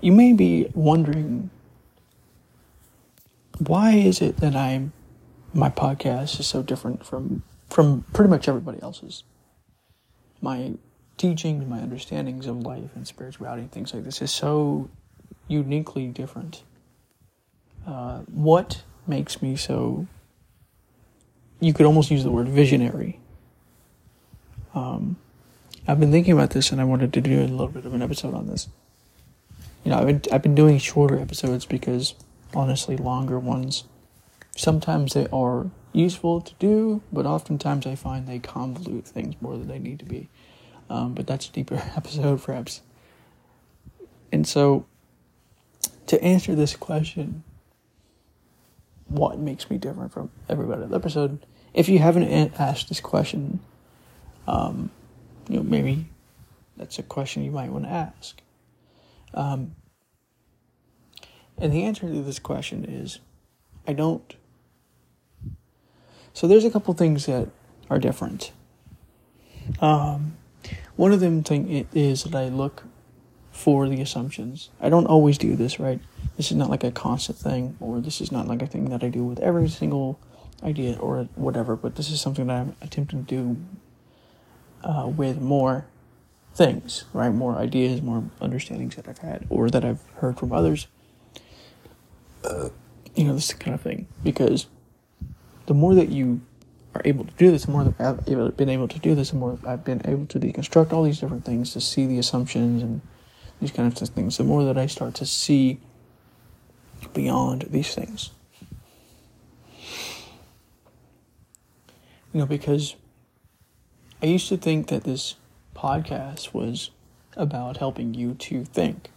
you may be wondering why is it that I'm my podcast is so different from from pretty much everybody else's. My teachings, my understandings of life and spirituality, things like this is so uniquely different. Uh, what makes me so? You could almost use the word visionary. Um, I've been thinking about this, and I wanted to do a little bit of an episode on this. You know, I've been I've been doing shorter episodes because honestly, longer ones sometimes they are useful to do, but oftentimes I find they convolute things more than they need to be. Um, but that's a deeper episode, perhaps. And so, to answer this question, what makes me different from everybody in the episode? If you haven't asked this question, um, you know, maybe that's a question you might want to ask. Um, and the answer to this question is I don't so there's a couple things that are different. Um, one of them thing is that I look for the assumptions. I don't always do this, right? This is not like a constant thing, or this is not like a thing that I do with every single idea or whatever. But this is something that I'm attempting to do uh, with more things, right? More ideas, more understandings that I've had or that I've heard from others. Uh, you know, this kind of thing because the more that you are able to do this, the more that I've been able to do this, the more I've been able to deconstruct all these different things to see the assumptions and these kind of things, the more that I start to see beyond these things. You know, because I used to think that this podcast was about helping you to think.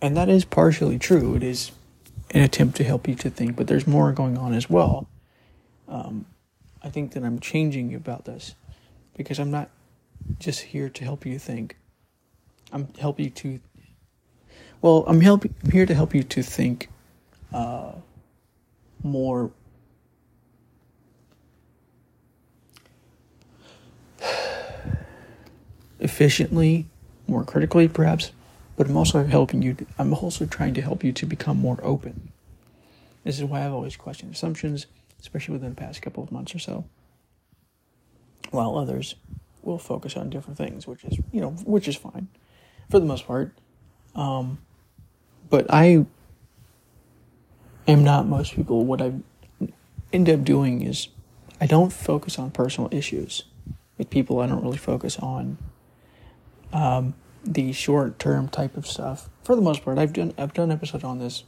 And that is partially true. It is an attempt to help you to think, but there's more going on as well um, I think that I'm changing about this because I'm not just here to help you think. I'm help you to. Well, I'm help I'm here to help you to think uh, more. Efficiently, more critically, perhaps, but I'm also helping you. I'm also trying to help you to become more open. This is why I've always questioned assumptions especially within the past couple of months or so. While others will focus on different things, which is you know which is fine for the most part. Um, but I am not most people. What I end up doing is I don't focus on personal issues with people. I don't really focus on um, the short term type of stuff. For the most part, I've done I've done episodes on this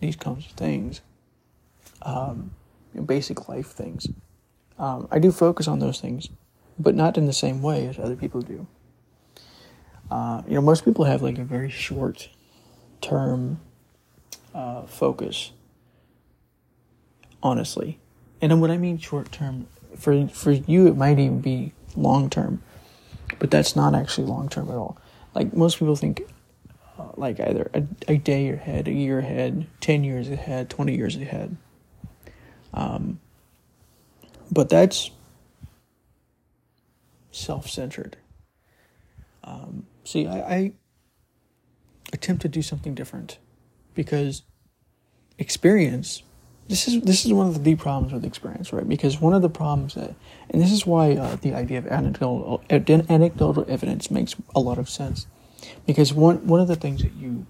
these kinds of things. Um, basic life things. Um, I do focus on those things, but not in the same way as other people do. Uh, you know, most people have like a very short term uh, focus, honestly. And what I mean short term, for for you it might even be long term, but that's not actually long term at all. Like most people think, uh, like either a, a day ahead, a year ahead, ten years ahead, twenty years ahead. Um, but that's self centered. Um, see, I, I attempt to do something different because experience this is this is one of the deep problems with experience, right? Because one of the problems that, and this is why uh, the idea of anecdotal anecdotal evidence makes a lot of sense, because one one of the things that you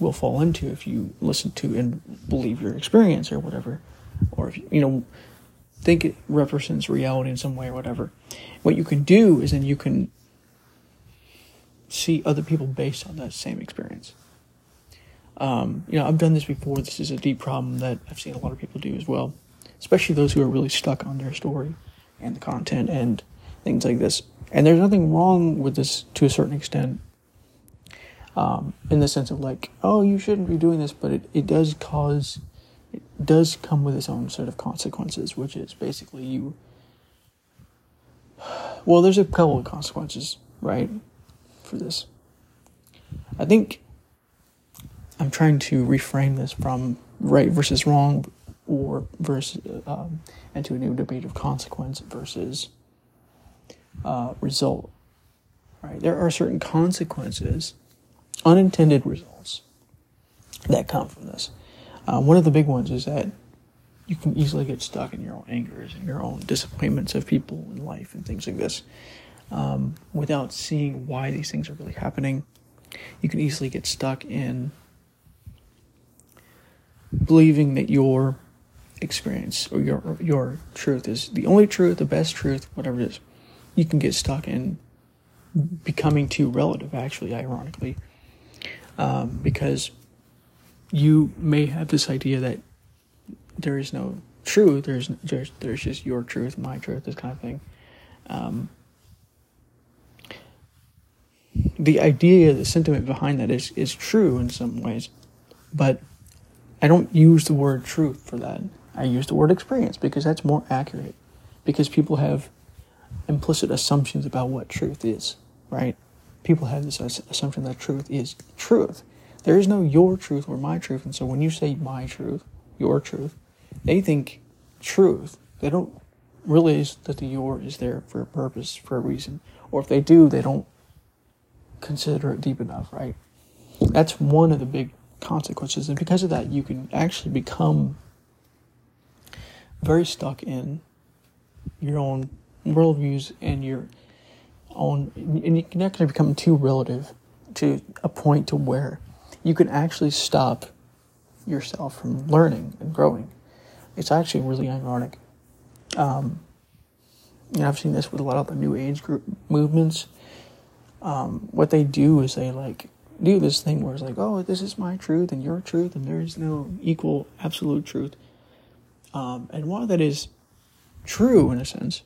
will fall into if you listen to and believe your experience or whatever or if you, you know think it represents reality in some way or whatever what you can do is then you can see other people based on that same experience um, you know i've done this before this is a deep problem that i've seen a lot of people do as well especially those who are really stuck on their story and the content and things like this and there's nothing wrong with this to a certain extent um, in the sense of like oh you shouldn't be doing this but it, it does cause it does come with its own set of consequences, which is basically you. Well, there's a couple of consequences, right, for this. I think I'm trying to reframe this from right versus wrong, or versus um, into a new debate of consequence versus uh, result. Right, there are certain consequences unintended results that come from this. Uh, one of the big ones is that you can easily get stuck in your own angers and your own disappointments of people in life and things like this um, without seeing why these things are really happening. You can easily get stuck in believing that your experience or your your truth is the only truth, the best truth, whatever it is. You can get stuck in becoming too relative, actually, ironically, um, because you may have this idea that there is no truth. There's there's there's just your truth, my truth, this kind of thing. Um, the idea, the sentiment behind that is is true in some ways, but I don't use the word truth for that. I use the word experience because that's more accurate. Because people have implicit assumptions about what truth is, right? People have this assumption that truth is truth. There is no your truth or my truth, and so when you say my truth, your truth, they think truth. They don't realize that the your is there for a purpose, for a reason. Or if they do, they don't consider it deep enough, right? That's one of the big consequences. And because of that, you can actually become very stuck in your own worldviews and your own, and you can actually become too relative to a point to where you can actually stop yourself from learning and growing. It's actually really ironic. Um, and I've seen this with a lot of the new age group movements. Um, what they do is they like do this thing where it's like, oh, this is my truth and your truth, and there is no equal absolute truth. Um, and while that is true in a sense,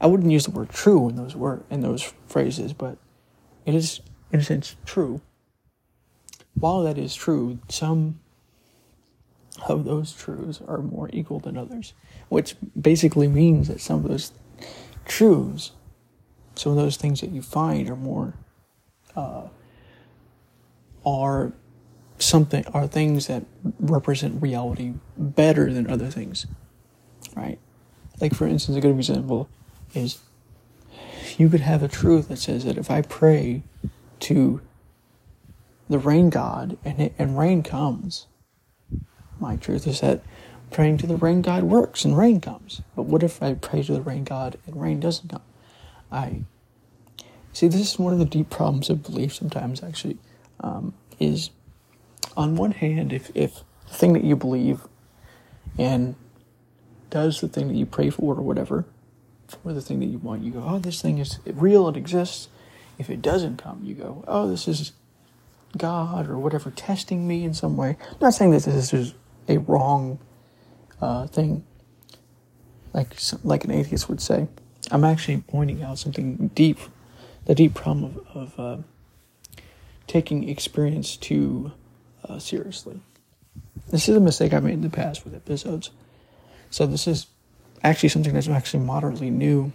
I wouldn't use the word true in those word in those phrases, but it is in a sense true. While that is true, some of those truths are more equal than others, which basically means that some of those truths, some of those things that you find are more uh, are something are things that represent reality better than other things, right? Like for instance, a good example is you could have a truth that says that if I pray to the rain god and it, and rain comes, my truth is that praying to the rain god works and rain comes. But what if I pray to the rain god and rain doesn't come? I see. This is one of the deep problems of belief. Sometimes, actually, um, is on one hand, if, if the thing that you believe and does the thing that you pray for or whatever, for the thing that you want, you go, oh, this thing is real, it exists. If it doesn't come, you go, oh, this is God or whatever testing me in some way. I'm not saying that this is a wrong uh, thing, like like an atheist would say. I'm actually pointing out something deep, the deep problem of, of uh, taking experience too uh, seriously. This is a mistake I've made in the past with episodes. So this is actually something that's actually moderately new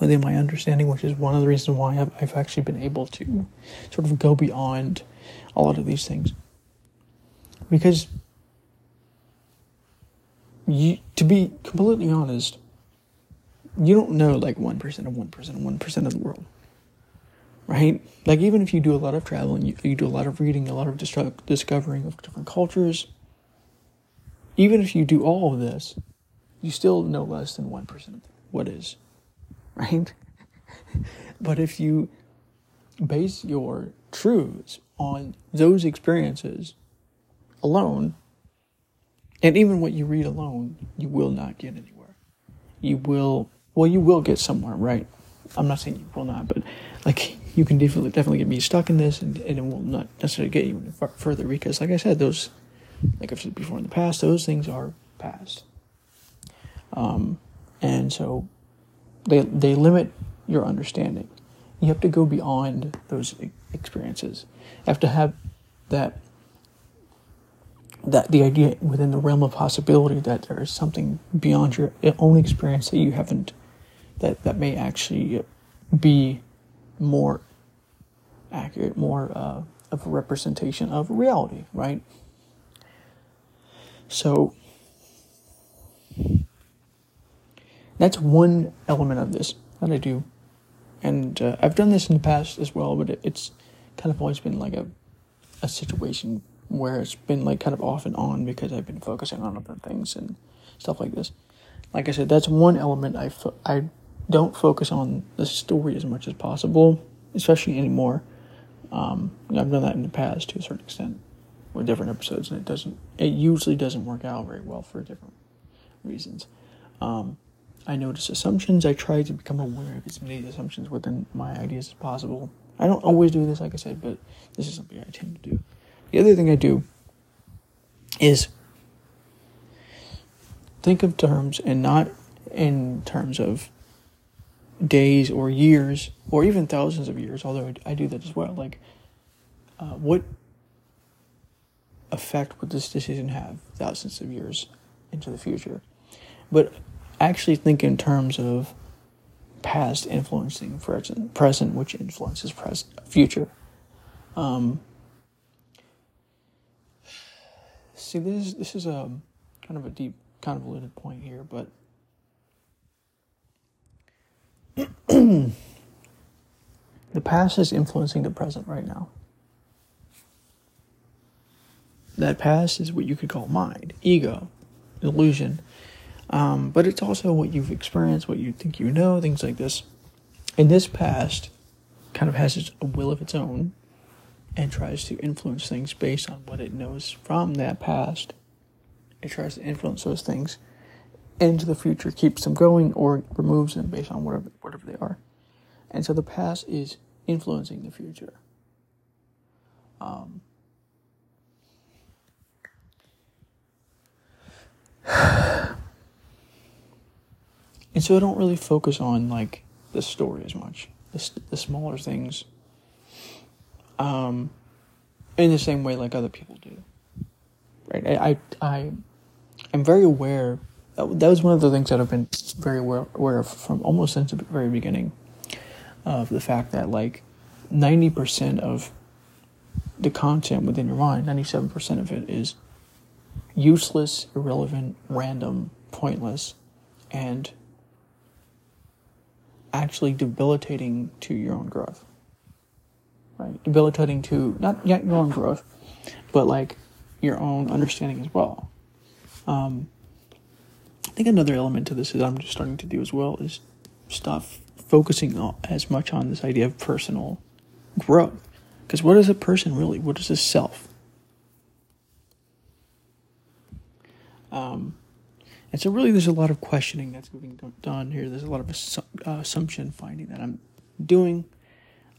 within my understanding, which is one of the reasons why I've, I've actually been able to sort of go beyond a lot of these things. Because you, to be completely honest, you don't know like 1% of 1% of 1% of the world right? Like even if you do a lot of traveling, you, you do a lot of reading, a lot of distru- discovering of different cultures, even if you do all of this, you still know less than 1% of what is, right? but if you base your truths on those experiences alone, and even what you read alone, you will not get anywhere. You will, well, you will get somewhere, right? I'm not saying you will not, but like you can definitely definitely get me stuck in this, and, and it will not necessarily get you further because, like I said, those, like I've said before in the past, those things are past. Um, and so they they limit your understanding. You have to go beyond those experiences. You have to have that that the idea within the realm of possibility that there is something beyond your own experience that you haven't that that may actually be more accurate, more uh, of a representation of reality, right? So that's one element of this that I do and uh, I've done this in the past as well, but it, it's kind of always been like a a situation where it's been like kind of off and on because I've been focusing on other things and stuff like this. Like I said, that's one element I fo- I don't focus on the story as much as possible, especially anymore. Um, I've done that in the past to a certain extent with different episodes, and it doesn't. It usually doesn't work out very well for different reasons. Um, I notice assumptions. I try to become aware of as many assumptions within my ideas as possible. I don't always do this, like I said, but this is something I tend to do. The other thing I do is think of terms and not in terms of days or years or even thousands of years, although I do that as well. Like, uh, what effect would this decision have thousands of years into the future? But actually think in terms of past influencing present, present which influences present, future. Um, see, this is, this is a kind of a deep, convoluted point here, but the past is influencing the present right now. That past is what you could call mind, ego, illusion. Um, but it's also what you've experienced, what you think you know, things like this. And this past kind of has a will of its own and tries to influence things based on what it knows from that past. It tries to influence those things into the future, keeps them going, or removes them based on whatever, whatever they are. And so the past is influencing the future. Um, and so I don't really focus on like the story as much, the, the smaller things. Um, in the same way like other people do, right? I I, I am very aware. That, was one of the things that I've been very aware, aware of from almost since the very beginning, of the fact that like ninety percent of the content within your mind, ninety seven percent of it is useless, irrelevant, random, pointless, and actually debilitating to your own growth. Right? Debilitating to not yet your own growth, but like your own understanding as well. Um, think another element to this is I'm just starting to do as well is stop focusing as much on this idea of personal growth. Because what is a person really? What is a self? Um, and so, really, there's a lot of questioning that's being done here. There's a lot of uh, assumption finding that I'm doing.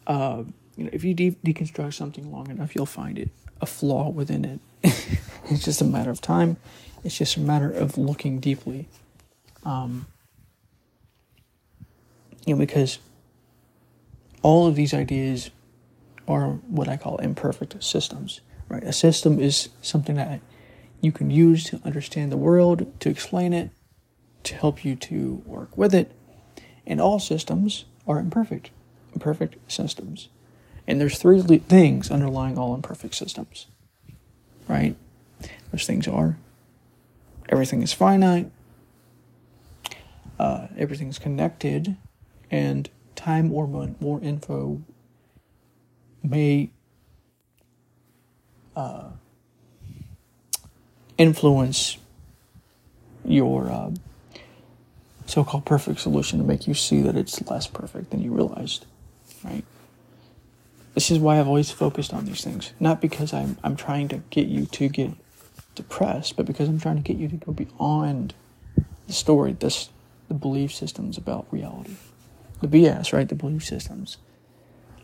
Uh, you know, if you de- deconstruct something long enough, you'll find it a flaw within it. it's just a matter of time. It's just a matter of looking deeply. Um, you know, because all of these ideas are what I call imperfect systems. Right? A system is something that you can use to understand the world, to explain it, to help you to work with it. And all systems are imperfect, imperfect systems. And there's three things underlying all imperfect systems, right? Those things are everything is finite, uh, everything's connected, and time or more info may uh, influence your uh, so-called perfect solution to make you see that it's less perfect than you realized, right? This is why I've always focused on these things, not because I'm I'm trying to get you to get depressed, but because I'm trying to get you to go beyond the story, this the belief systems about reality, the BS, right? The belief systems,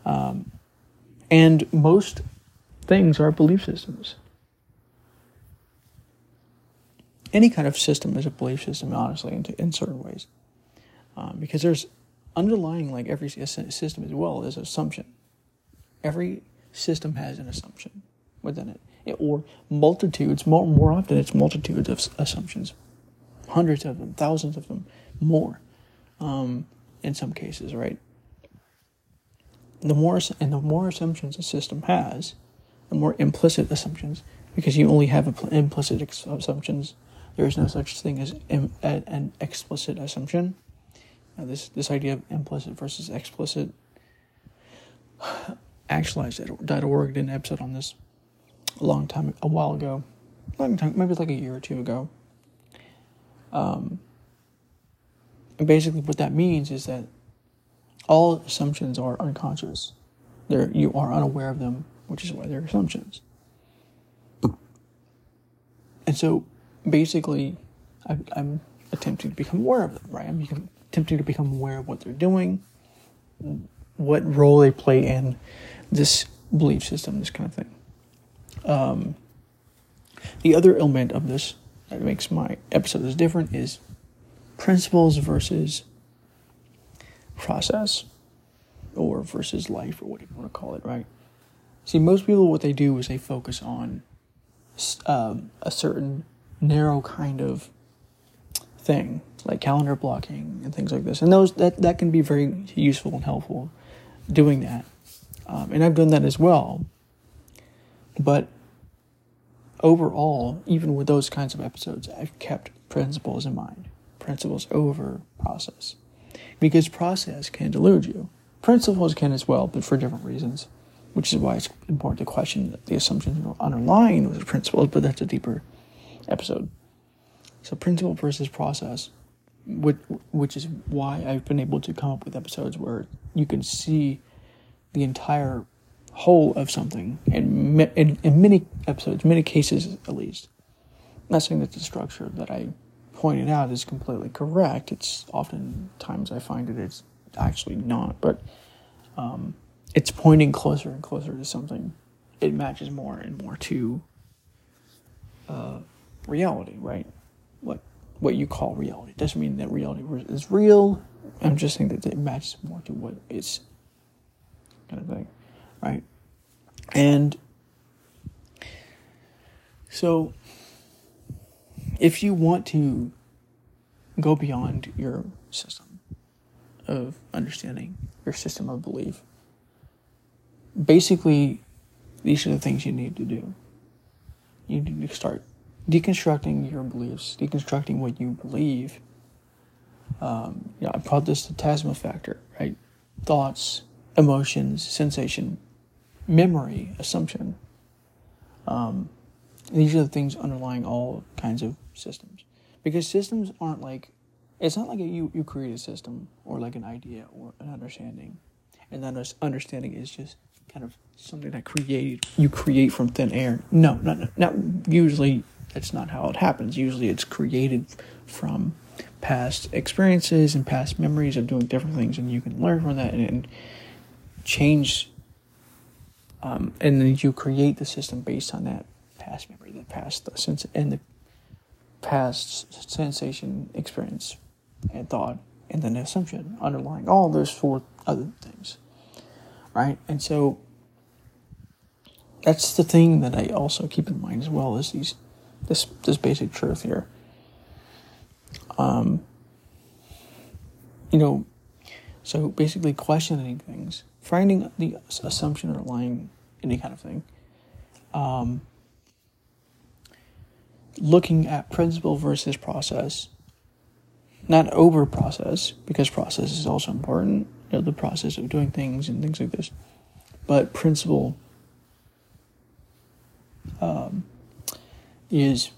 um, and most things are belief systems any kind of system is a belief system, honestly, in, in certain ways. Um, because there's underlying, like every system as well, is assumption. Every system has an assumption within it, it or multitudes. More, more often, it's multitudes of assumptions, hundreds of them, thousands of them, more. Um, in some cases, right? The more and the more assumptions a system has, the more implicit assumptions, because you only have implicit assumptions there is no such thing as an explicit assumption. uh, this this idea of implicit versus explicit. Actualized.org did an episode on this a long time, a while ago, long time, maybe like a year or two ago. Um, and basically, what that means is that all assumptions are unconscious. They're, you are unaware of them, which is why they're assumptions. And so, basically, I, I'm attempting to become aware of them, right? I'm attempting to become aware of what they're doing, what role they play in this belief system, this kind of thing. Um, the other element of this that makes my episodes different is principles versus process or versus life or whatever you want to call it, right? See, most people, what they do is they focus on um, a certain narrow kind of thing, like calendar blocking and things like this. And those that, that can be very useful and helpful doing that. Um, and I've done that as well. But overall, even with those kinds of episodes, I've kept principles in mind. Principles over process. Because process can delude you. Principles can as well, but for different reasons. Which is why it's important to question the assumptions underlying those principles, but that's a deeper episode. So principle versus process, which, which is why I've been able to come up with episodes where you can see the entire whole of something in, in, in many episodes, many cases at least. I'm not saying that the structure that I pointed out is completely correct. It's oftentimes I find it it's actually not, but um, it's pointing closer and closer to something. It matches more and more to uh, reality, right? What what you call reality it doesn't mean that reality is real. I'm just saying that it matches more to what is kind of thing right? And so, if you want to go beyond your system of understanding, your system of belief, basically, these are the things you need to do. You need to start deconstructing your beliefs, deconstructing what you believe. Um, you know, I call this the Tasma factor, right? Thoughts, emotions, sensation, memory assumption. Um, these are the things underlying all kinds of systems. Because systems aren't like, it's not like a, you, you create a system or like an idea or an understanding. And then this understanding is just kind of something that created, you create from thin air. No, not, not usually that's not how it happens. Usually it's created from past experiences and past memories of doing different things and you can learn from that and, and change um, and then you create the system based on that past memory, the past the sense, and the past sensation, experience, and thought, and then assumption underlying all those four other things, right? And so that's the thing that I also keep in mind as well is these this this basic truth here. Um, you know, so basically questioning things, finding the assumption underlying any kind of thing. Um, looking at principle versus process, not over process, because process is also important, you know, the process of doing things and things like this, but principle um, is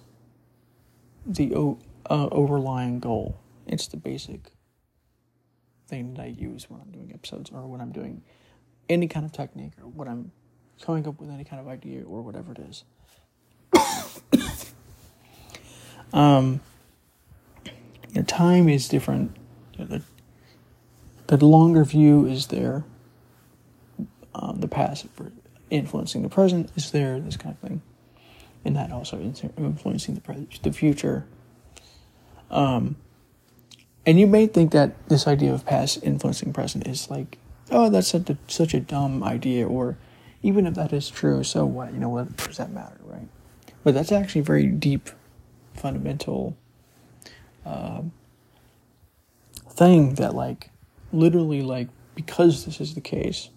the o- uh, overlying goal. It's the basic thing that I use when I'm doing episodes or when I'm doing any kind of technique or what I'm coming up with any kind of idea or whatever it is. um, you know, time is different. You know, the, the longer view is there. Um, the past influencing the present is there. This kind of thing, and that also influencing the present, the future. Um, and you may think that this idea of past influencing present is like, oh, that's such a, such a dumb idea, or even if that is true, so what? You know, what does that matter, right? But that's actually a very deep, fundamental uh, thing that, like, literally, like, because this is the case,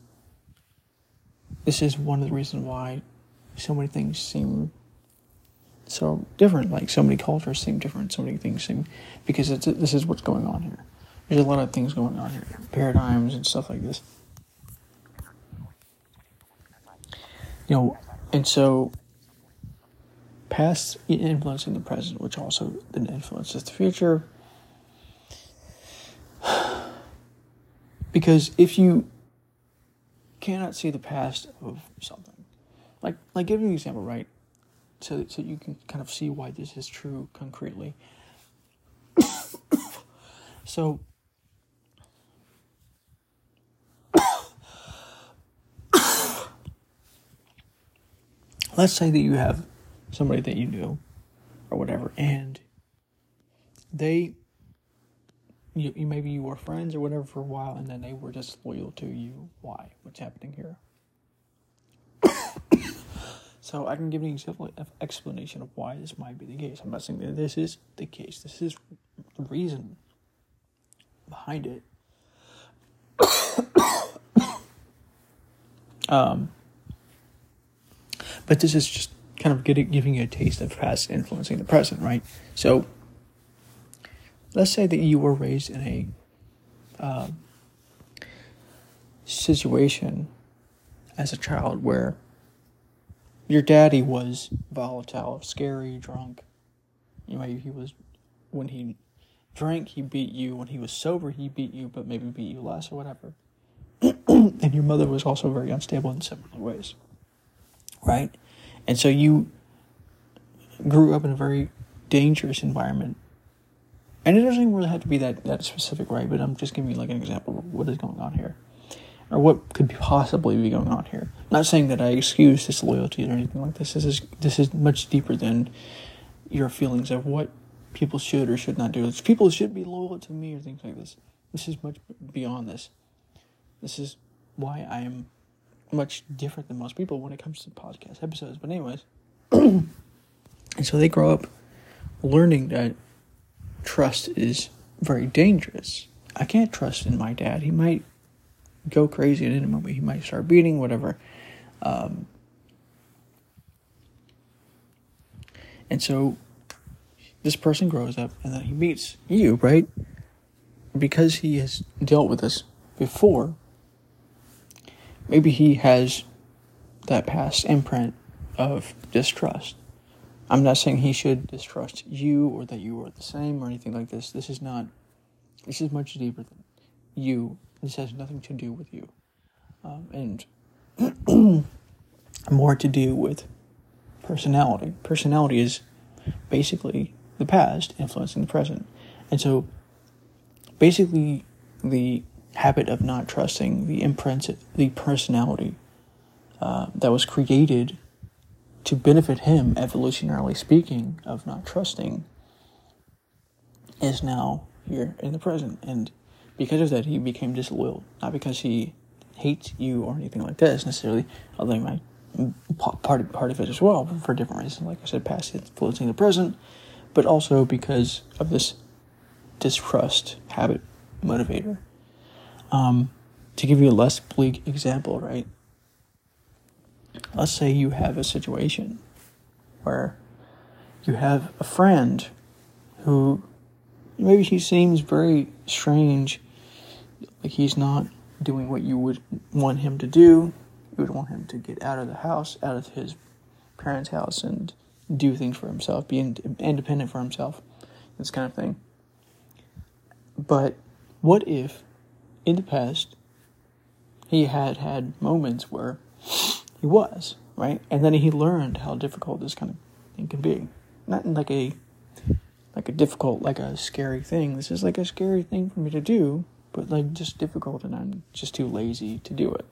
this is one of the reasons why so many things seem so different. Like, so many cultures seem different, so many things seem, because it's, this is what's going on here. there's a lot of things going on here, paradigms and stuff like this. You know, and so past influencing the present, which also then influences the future. Because if you cannot see the past of something, like like give you an example, right? So so you can kind of see why this is true concretely. so let's say that you have somebody that you knew or whatever and they you, you maybe you were friends or whatever for a while and then they were disloyal to you. Why? What's happening here so i can give an explanation of why this might be the case. I'm not saying that this is the case. This is the reason behind it. Um but this is just kind of getting, giving you a taste of past influencing the present, right? So, let's say that you were raised in a um, situation as a child where your daddy was volatile, scary, drunk. You know, he was when he drank, he beat you. When he was sober, he beat you, but maybe beat you less or whatever. and your mother was also very unstable in similar ways, right? And so you grew up in a very dangerous environment. And it doesn't really have to be that, that specific, right? But I'm just giving you like an example of what is going on here. Or what could possibly be going on here. I'm not saying that I excuse disloyalty or anything like this. This is this is much deeper than your feelings of what people should or should not do. It's people should be loyal to me or things like this. This is much beyond this. This is why I am much different than most people when it comes to podcast episodes. But anyways, and so they grow up learning that trust is very dangerous. I can't trust in my dad. He might go crazy at any moment. He might start beating, whatever. Um, and so this person grows up and then he meets you, right? Because he has dealt with this before, maybe he has that past imprint of distrust. I'm not saying he should distrust you or that you are the same or anything like this. This is not, this is much deeper than you. This has nothing to do with you. Um, and more to do with personality. Personality is basically the past influencing the present. And so basically the habit of not trusting, the imprint, the personality uh, that was created to benefit him, evolutionarily speaking, of not trusting, is now here in the present. And because of that, he became disloyal. Not because he hates you or anything like this necessarily, although he might part part of it as well for different reasons. Like I said, past influencing the present, but also because of this distrust habit motivator. Um, to give you a less bleak example, right? Let's say you have a situation where you have a friend who maybe he seems very strange, like he's not doing what you would want him to do. You would want him to get out of the house, out of his parents' house, and do things for himself, be independent for himself, this kind of thing. But what if in the past, he had had moments where he was, right? And then he learned how difficult this kind of thing can be. Not in like a like a difficult, like a scary thing. This is like a scary thing for me to do, but like just difficult and I'm just too lazy to do it.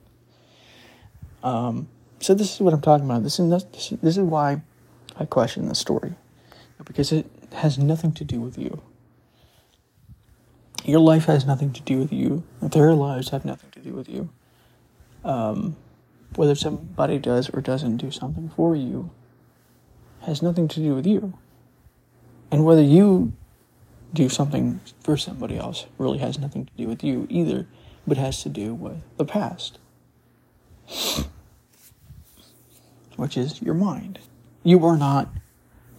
Um, so this is what I'm talking about. This is this, this is why I question the story because it has nothing to do with you. Your life has nothing to do with you. Their lives have nothing to do with you. Um, whether somebody does or doesn't do something for you has nothing to do with you. And whether you do something for somebody else really has nothing to do with you either, but has to do with the past, which is your mind. You are not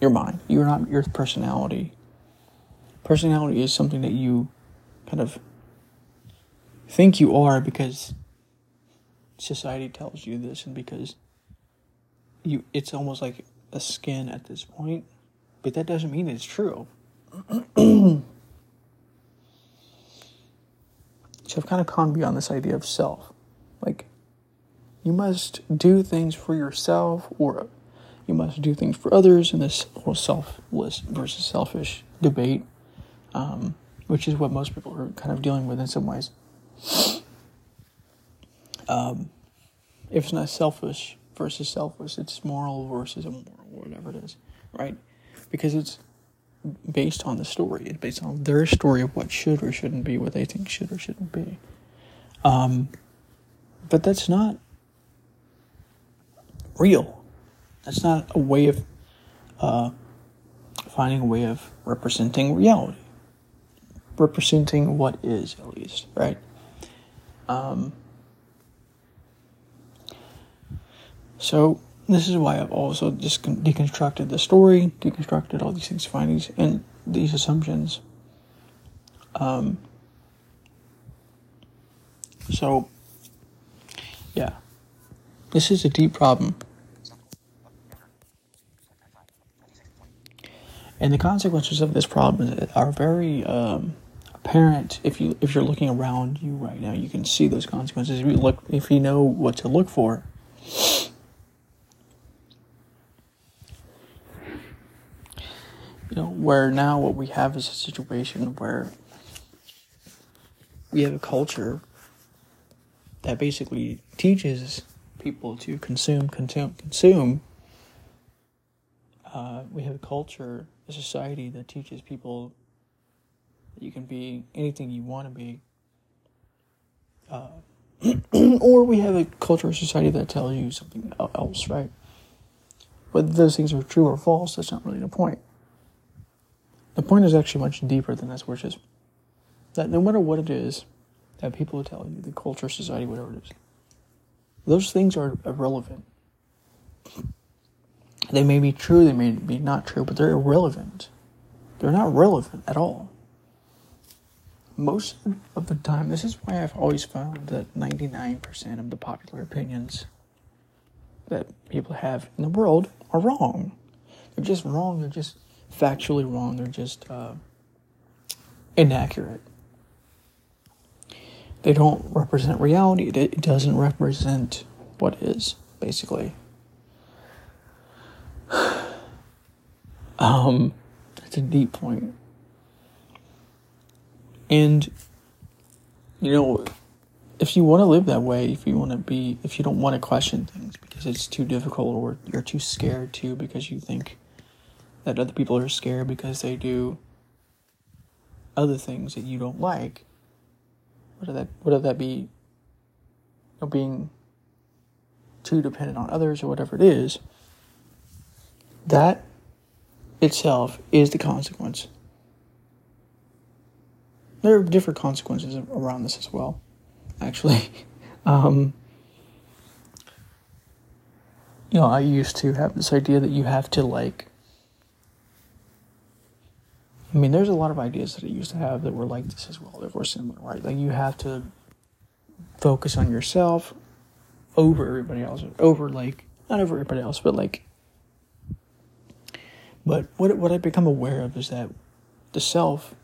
your mind. You are not your personality. Personality is something that you kind of think you are because society tells you this and because you it's almost like a skin at this point but that doesn't mean it's true so i've kind of gone beyond this idea of self like you must do things for yourself or you must do things for others in this whole selfless versus selfish debate um, which is what most people are kind of dealing with in some ways um, if it's not selfish versus selfless, it's moral versus immoral, whatever it is, right? Because it's based on the story. It's based on their story of what should or shouldn't be, what they think should or shouldn't be. Um, but that's not real. That's not a way of uh, finding a way of representing reality, representing what is, at least, right? Um, so this is why I've also just deconstructed the story, deconstructed all these things, findings, and these assumptions. Um, so, yeah, this is a deep problem. And the consequences of this problem are very um, apparent if you if you're looking around you right now. You can see those consequences if you look if you know what to look for. You know, where now what we have is a situation where we have a culture that basically teaches people to consume, consume, consume. Uh, we have a culture, a society that teaches people that you can be anything you want to be. Uh, or we have a culture or society that tells you something else, right? Whether those things are true or false, that's not really the point. The point is actually much deeper than this, which is that no matter what it is that people will tell you, the culture, society, whatever it is, those things are irrelevant. They may be true, they may be not true, but they're irrelevant. They're not relevant at all. Most of the time, this is why I've always found that 99% of the popular opinions that people have in the world are wrong. They're just wrong, they're just factually wrong. They're just uh, inaccurate. They don't represent reality. It doesn't represent what is, basically. um, it's a deep point. And, you know, if you want to live that way, if you want to be, if you don't want to question things because it's too difficult or you're too scared to because you think that other people are scared because they do other things that you don't like. Whether that whether that be you know, being too dependent on others or whatever it is, that itself is the consequence. There are different consequences around this as well, actually. Um, you know, I used to have this idea that you have to like I mean, there's a lot of ideas that I used to have that were like this as well, that were similar, right? Like you have to focus on yourself over everybody else, over like not over everybody else, but like. But what what I become aware of is that the self,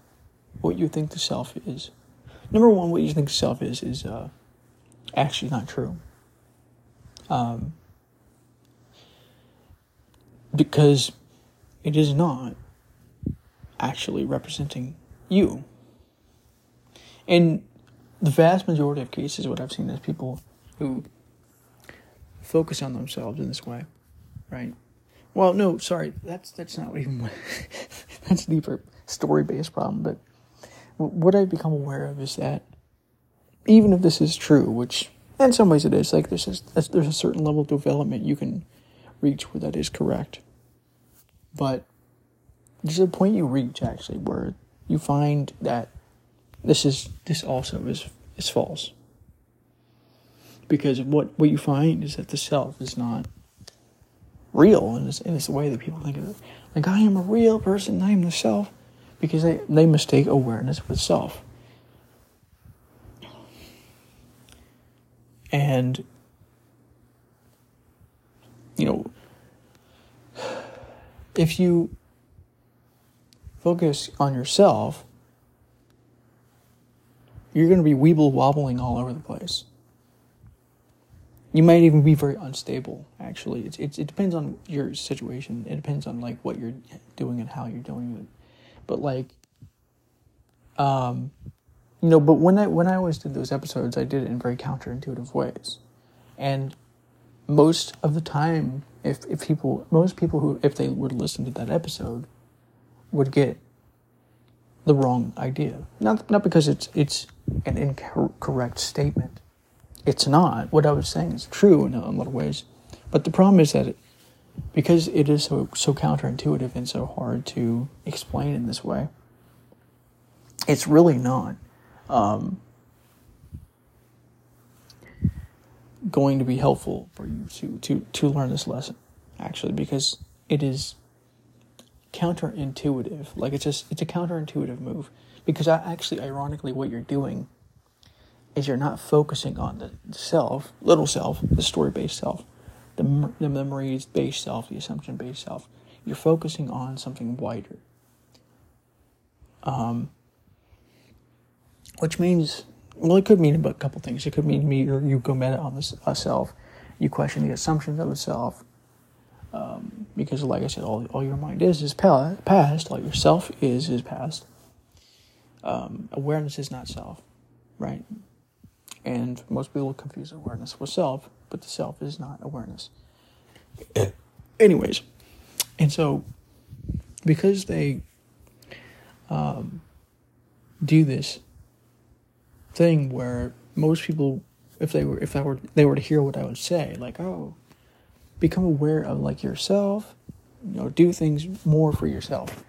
what you think the self is, number one, what you think the self is is uh, actually not true. Um, because it is not actually representing you. In the vast majority of cases, what I've seen is people who focus on themselves in this way, right? Well, no, sorry, that's that's not even that's a deeper story based problem. But what I've become aware of is that even if this is true, which in some ways it is, like there's a, there's a certain level of development you can reach where that is correct, but there's a point you reach actually where you find that this is this also is is false. Because what what you find is that the self is not real in this in this way that people think of it. Like I am a real person I am the self because they they mistake awareness with self. And, you know, if you focus on yourself, you're going to be weeble wobbling all over the place. You might even be very unstable. Actually, it's, it's, it depends on your situation. It depends on like what you're doing and how you're doing it. But like, um, you know, but when I when I always did those episodes, I did it in very counterintuitive ways, and most of the time, if if people, most people who if they were to listen to that episode, would get the wrong idea. Not not because it's it's an incorrect statement. It's not. What I was saying is true in a lot of ways, but the problem is that it, because it is so so counterintuitive and so hard to explain in this way, it's really not um, going to be helpful for you to, to, to learn this lesson, actually, because it is counterintuitive. Like it's just it's a counterintuitive move because I, actually, ironically, what you're doing is you're not focusing on the self, little self, the story-based self, the the memories-based self, the assumption-based self. You're focusing on something wider. Um, which means well, it could mean a couple things. It could mean me or you go meta on uh, self, you question the assumptions of the self, um, because like I said, all all your mind is is past. All yourself is is past. Um, awareness is not self, right? And most people confuse awareness with self, but the self is not awareness. Anyways, and so because they um, do this thing where most people, if they were, if I were, they were to hear what I would say, like, oh, become aware of like yourself, you know, do things more for yourself.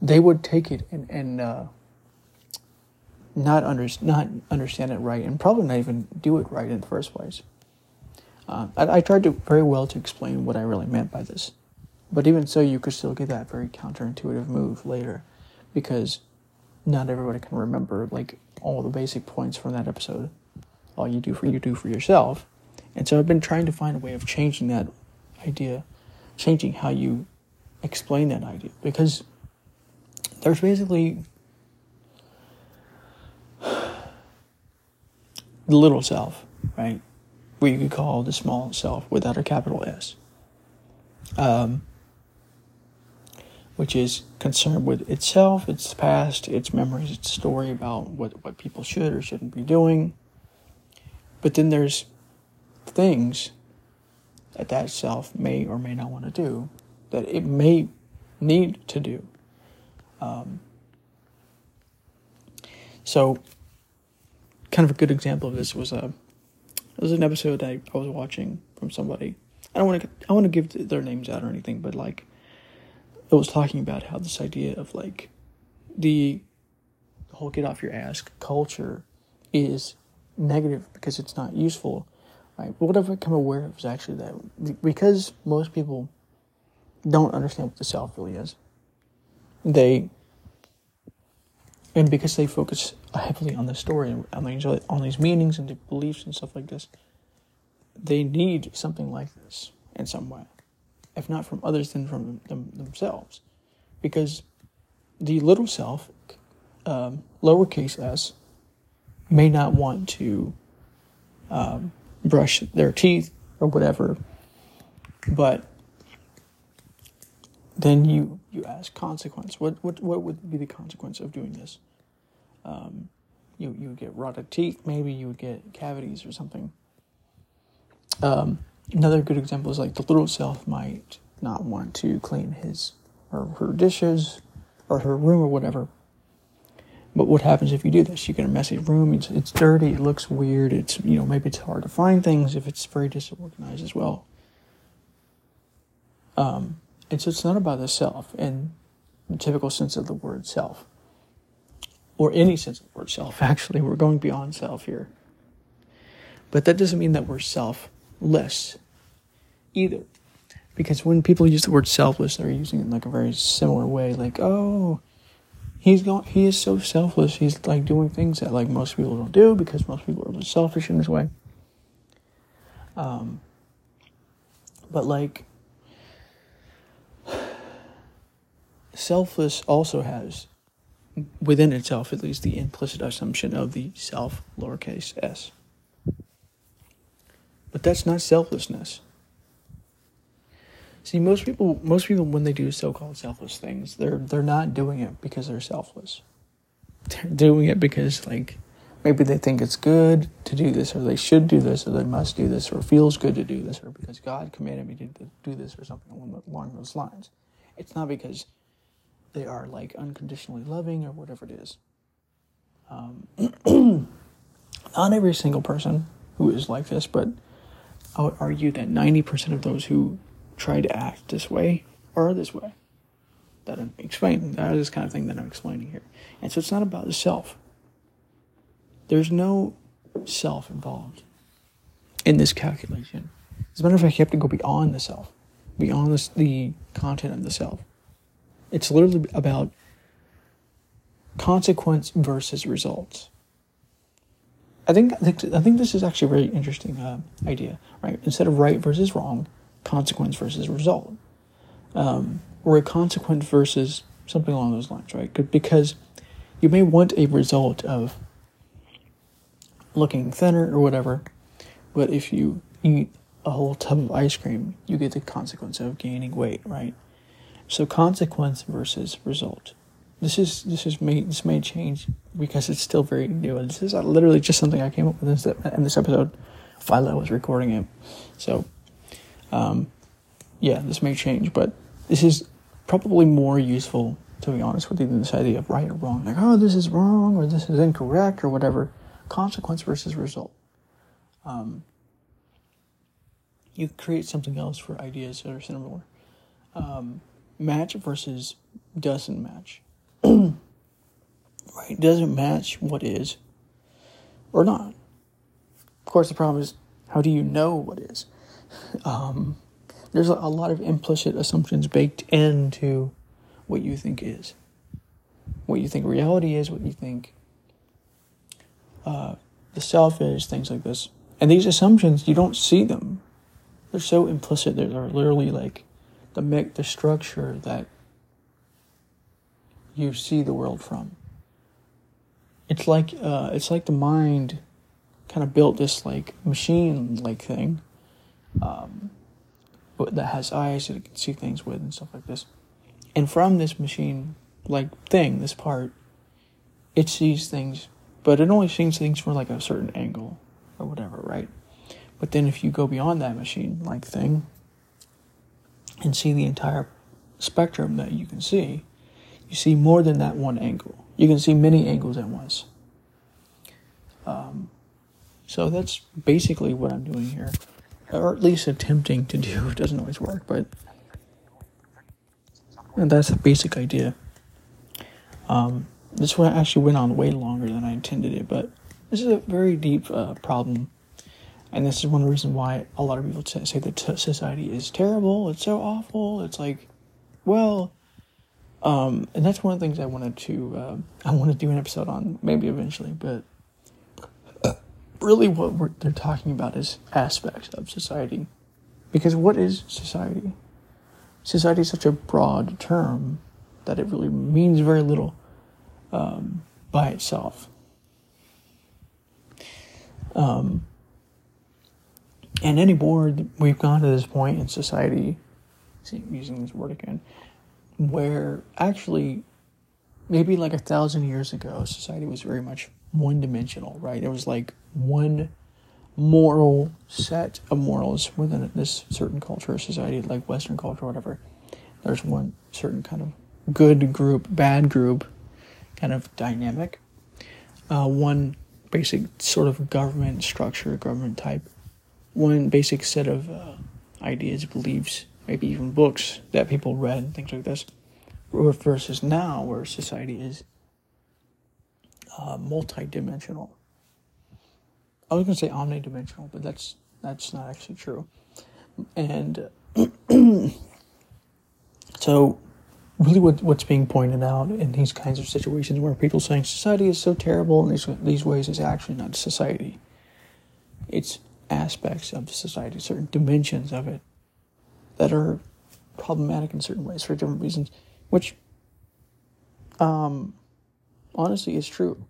They would take it and and uh, not under not understand it right, and probably not even do it right in the first place. Uh, I, I tried to very well to explain what I really meant by this, but even so, you could still get that very counterintuitive move later, because not everybody can remember like all the basic points from that episode. All you do for you do for yourself. And so I've been trying to find a way of changing that idea, changing how you explain that idea. Because there's basically the little self, right? What you could call the small self without a capital S. Um, which is concerned with itself, its past, its memories, its story about what, what people should or shouldn't be doing. But then there's things that that self may or may not want to do, that it may need to do. Um, so, kind of a good example of this was a it was an episode I, I was watching from somebody. I don't want to I want to give their names out or anything, but like it was talking about how this idea of like the whole get off your ass culture is negative because it's not useful, right? But what I've become aware of is actually that because most people don't understand what the self really is, they and because they focus heavily on the story and on these on these meanings and the beliefs and stuff like this, they need something like this in some way if not from others, then from them, themselves. Because the little self, um, lowercase s, may not want to um, brush their teeth or whatever, but then you you ask consequence. What what what would be the consequence of doing this? Um, you you would get rotted teeth. Maybe you would get cavities or something. Um, Another good example is like the little self might not want to clean his or her dishes or her room or whatever. But what happens if you do this? You get a messy room. It's, it's dirty. It looks weird. It's you know maybe it's hard to find things if it's very disorganized as well. Um, and so it's not about the self in the typical sense of the word self, or any sense of the word self. Actually, we're going beyond self here. But that doesn't mean that we're self less either. Because when people use the word selfless, they're using it in like a very similar way, like, oh, he's going he is so selfless, he's like doing things that like most people don't do because most people are selfish in this way. Um, but like, selfless also has within itself at least the implicit assumption of the self lowercase s. But that's not selflessness. See, most people, most people, when they do so-called selfless things, they're they're not doing it because they're selfless. They're doing it because, like, maybe they think it's good to do this, or they should do this, or they must do this, or feels good to do this, or because God commanded me to do this, or something along those lines. It's not because they are like unconditionally loving or whatever it is. Um, not every single person who is like this, but I would argue that 90% of those who try to act this way or this way. That I'm explaining. That is kind of thing that I'm explaining here. And so it's not about the self. There's no self involved in this calculation. As a matter of fact, you have to go beyond the self, beyond this, the content of the self. It's literally about consequence versus results. I think I think I think this is actually a very interesting uh, idea, right? Instead of right versus wrong, consequence versus result, um, or a consequence versus something along those lines, right? Because you may want a result of looking thinner or whatever, but if you eat a whole tub of ice cream, you get the consequence of gaining weight, right? So consequence versus result. This is this is may this may change because it's still very new, and this is literally just something I came up with in this episode while I was recording it. So, um, yeah, this may change, but this is probably more useful to be honest with you than this idea of right or wrong. Like, oh, this is wrong or this is incorrect or whatever. Consequence versus result. Um, you create something else for ideas that are similar. Um, match versus doesn't match. right? Doesn't match what is or not. Of course, the problem is how do you know what is? Um, there's a, lot of implicit assumptions baked into what you think is, what you think reality is, what you think uh, the self is, things like this. And these assumptions, you don't see them. They're so implicit. They're, they're literally like the make the structure that you see the world from. It's like uh, it's like the mind kind of built this like machine like thing, um, that has eyes that it can see things with and stuff like this. And from this machine like thing, this part, it sees things, but it only sees things from like a certain angle or whatever, right? But then if you go beyond that machine like thing, and see the entire spectrum that you can see, you see more than that one angle. You can see many angles at once. Um, so that's basically what I'm doing here, or at least attempting to do. It doesn't always work, but that's the basic idea. Um, this one actually went on way longer than I intended it, but this is a very deep uh, problem and this is one of the reasons why a lot of people say that society is terrible. It's so awful. It's like, well, um, and that's one of the things I wanted to uh, I want to do an episode on maybe eventually, but really what they're talking about is aspects of society, because what is society? Society is such a broad term that it really means very little um, by itself. Um, and anymore, we've gone to this point in society, using this word again, where actually, maybe like a thousand years ago, society was very much one dimensional, right? It was like one moral set of morals within this certain culture or society, like Western culture or whatever. There's one certain kind of good group, bad group kind of dynamic. Uh, one basic sort of government structure, government type one basic set of uh, ideas, beliefs, maybe even books that people read and things like this, versus now where society is uh, multi-dimensional. I was going to say omnidimensional, but that's that's not actually true. And so, really, what, what's being pointed out in these kinds of situations where people saying society is so terrible in these these ways is actually not society. It's aspects of society, certain dimensions of it that are problematic in certain ways for different reasons, which um, honestly is true.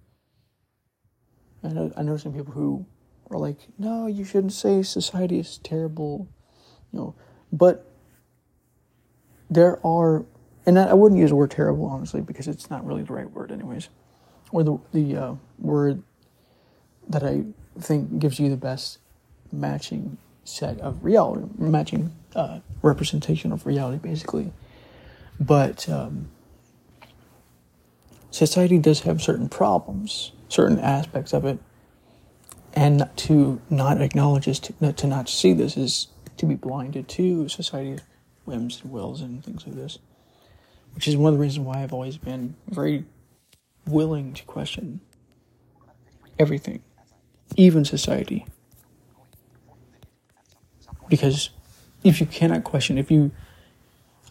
I know, I know some people who are like, no, you shouldn't say society is terrible, you know, but there are, and I wouldn't use the word terrible, honestly, because it's not really the right word, anyways, or the, the uh, word that I think gives you the best matching set of reality, matching uh, representation of reality, basically. But um, society does have certain problems, certain aspects of it, and to not acknowledge this, to, to not see this, is to be blinded to society's whims and wills and things like this. Which is one of the reasons why I've always been very willing to question everything, even society. Because if you cannot question, if you,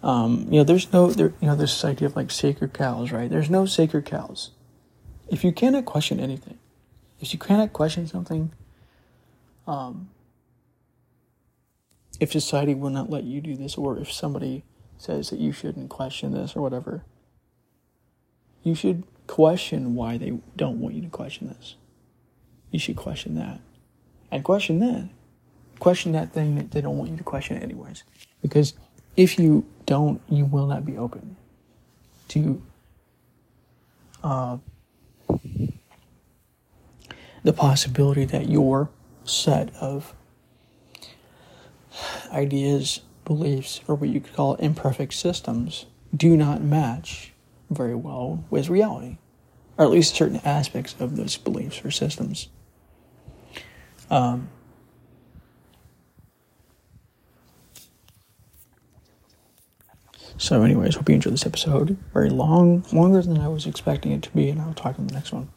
um, you know, there's no, there, you know, this idea of like sacred cows, right? There's no sacred cows. If you cannot question anything, if you cannot question something, um, if society will not let you do this, or if somebody says that you shouldn't question this or whatever, you should question why they don't want you to question this. You should question that. And question that. Question that thing that they don't want you to question anyways. Because if you don't, you will not be open to uh, the possibility that your set of ideas, beliefs, or what you could call imperfect systems do not match very well with reality, or at least certain aspects of those beliefs or systems. Um, so, anyways, hope you enjoyed this episode. Very long, longer than I was expecting it to be, and I'll talk in the next one.